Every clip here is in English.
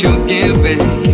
you're giving.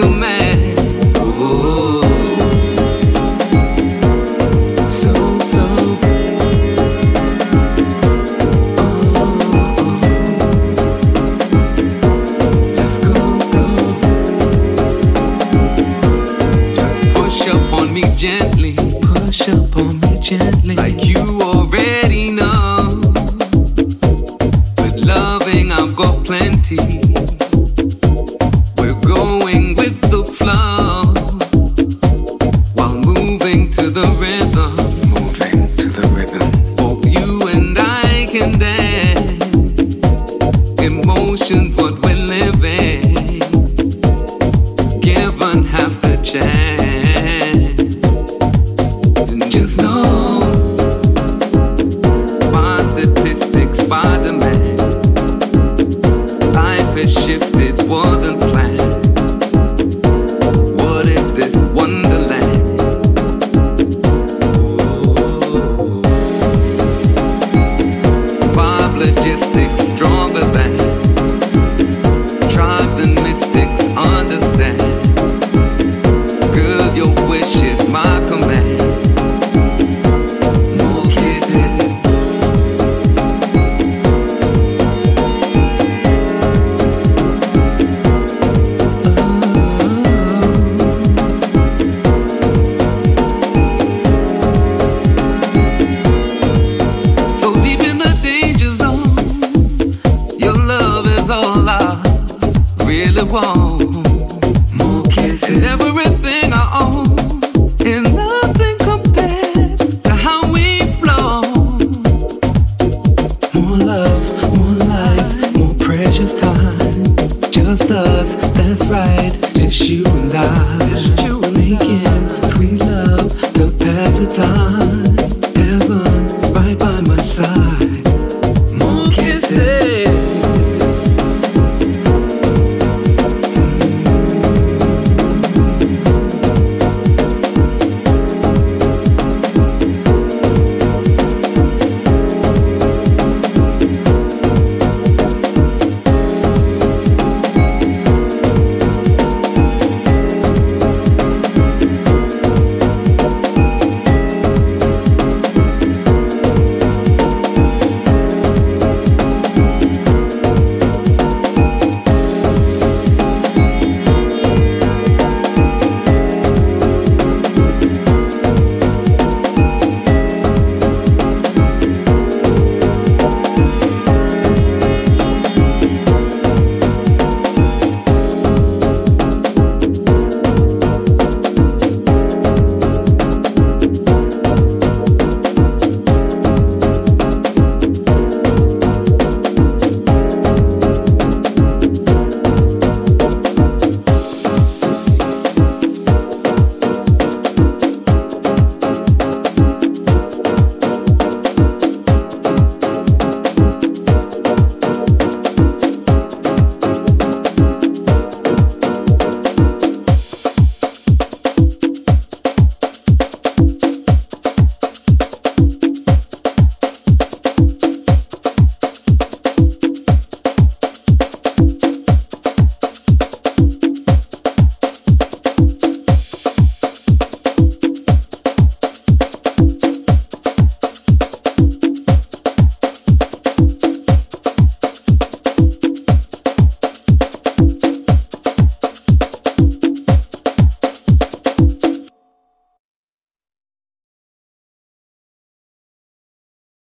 good man. if one time.